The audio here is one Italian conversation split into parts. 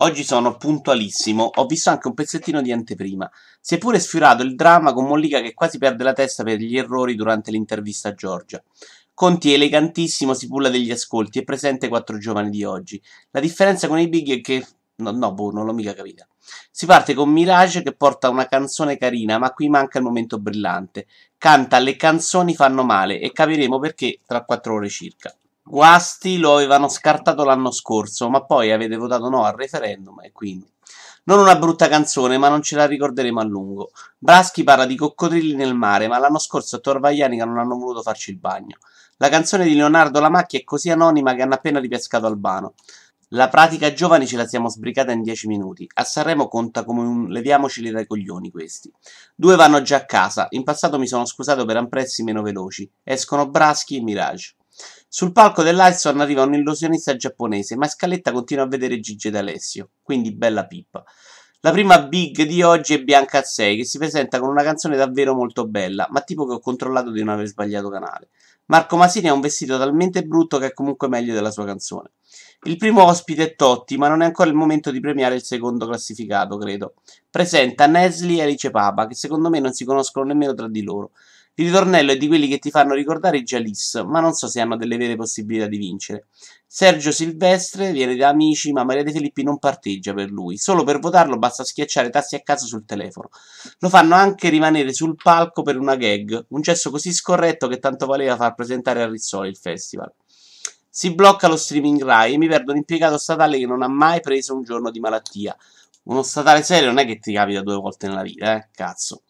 Oggi sono puntualissimo, ho visto anche un pezzettino di anteprima. Si è pure sfiorato il dramma con Mollica che quasi perde la testa per gli errori durante l'intervista a Giorgia. Conti è elegantissimo, si pulla degli ascolti, è presente quattro giovani di oggi. La differenza con i big è che... No, no, boh, non l'ho mica capita. Si parte con Mirage che porta una canzone carina, ma qui manca il momento brillante. Canta Le canzoni fanno male e capiremo perché tra quattro ore circa. Guasti lo avevano scartato l'anno scorso, ma poi avete votato no al referendum e quindi. Non una brutta canzone, ma non ce la ricorderemo a lungo. Braschi parla di coccodrilli nel mare, ma l'anno scorso a Torvaglianica non hanno voluto farci il bagno. La canzone di Leonardo Lamacchia è così anonima che hanno appena ripescato Albano. La pratica giovani ce la siamo sbrigata in dieci minuti. A Sanremo conta come un leviamoceli dai coglioni questi. Due vanno già a casa. In passato mi sono scusato per ampressi meno veloci. Escono Braschi e Mirage. Sul palco dell'Alson arriva un illusionista giapponese, ma Scaletta continua a vedere Gigi D'Alessio, quindi bella pippa. La prima big di oggi è Bianca 6, che si presenta con una canzone davvero molto bella, ma tipo che ho controllato di non aver sbagliato canale. Marco Masini ha un vestito talmente brutto che è comunque meglio della sua canzone. Il primo ospite è Totti, ma non è ancora il momento di premiare il secondo classificato, credo. Presenta Nesli e Alice Papa, che secondo me non si conoscono nemmeno tra di loro. Il ritornello è di quelli che ti fanno ricordare i Jalis, ma non so se hanno delle vere possibilità di vincere. Sergio Silvestre viene da amici, ma Maria De Filippi non parteggia per lui. Solo per votarlo basta schiacciare tasti a caso sul telefono. Lo fanno anche rimanere sul palco per una gag, un gesto così scorretto che tanto valeva far presentare a Rizzoli il festival. Si blocca lo streaming Rai e mi perdo un impiegato statale che non ha mai preso un giorno di malattia. Uno statale serio non è che ti capita due volte nella vita, eh? Cazzo.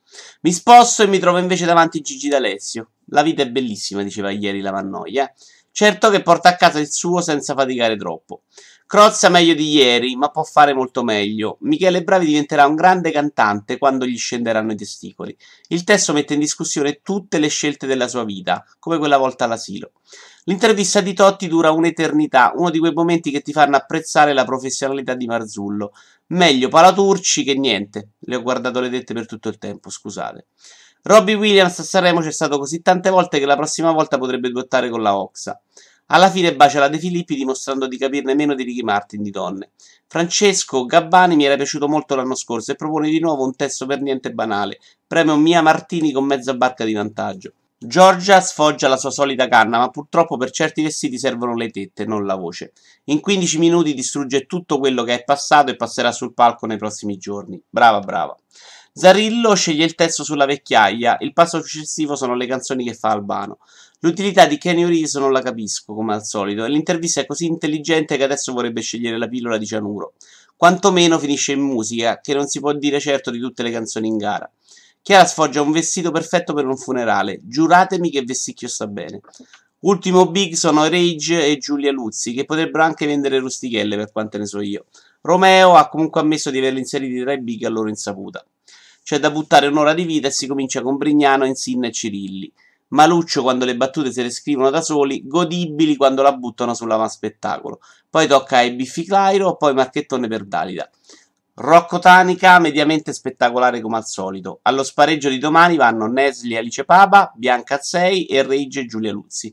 Mi sposto e mi trovo invece davanti Gigi D'Alessio. La vita è bellissima, diceva ieri la Mannoia. Eh? Certo che porta a casa il suo senza faticare troppo. Crozza meglio di ieri, ma può fare molto meglio. Michele Bravi diventerà un grande cantante quando gli scenderanno i testicoli. Il testo mette in discussione tutte le scelte della sua vita, come quella volta all'asilo. L'intervista di Totti dura un'eternità, uno di quei momenti che ti fanno apprezzare la professionalità di Marzullo. Meglio Palaturci che niente. Le ho guardato le dette per tutto il tempo, scusate. Robbie Williams a Sanremo c'è stato così tante volte che la prossima volta potrebbe duettare con la Oxa. Alla fine bacia la De Filippi dimostrando di capirne meno di Ricky Martin di donne. Francesco Gabbani mi era piaciuto molto l'anno scorso e propone di nuovo un testo per niente banale. Premio Mia Martini con mezza barca di vantaggio. Giorgia sfoggia la sua solita canna, ma purtroppo per certi vestiti servono le tette, non la voce. In 15 minuti distrugge tutto quello che è passato e passerà sul palco nei prossimi giorni. Brava, brava. Zarillo sceglie il testo sulla vecchiaia, il passo successivo sono le canzoni che fa Albano. L'utilità di Kenny Reeves non la capisco, come al solito, e l'intervista è così intelligente che adesso vorrebbe scegliere la pillola di cianuro. Quantomeno finisce in musica, che non si può dire certo di tutte le canzoni in gara. Chiara sfoggia un vestito perfetto per un funerale. Giuratemi che vesticchio sta bene. Ultimo big sono Rage e Giulia Luzzi, che potrebbero anche vendere rustichelle per quante ne so io. Romeo ha comunque ammesso di averli inseriti tra i big a loro insaputa. C'è da buttare un'ora di vita e si comincia con Brignano, Insinna e Cirilli. Maluccio quando le battute se le scrivono da soli, godibili quando la buttano sulla spettacolo. Poi tocca ai Biffi Clairo, poi Marchettone per Dalida. Rocco Tanica, mediamente spettacolare come al solito. Allo spareggio di domani vanno Nesli Alice Papa, Bianca 6 e Rage Giulia Luzzi.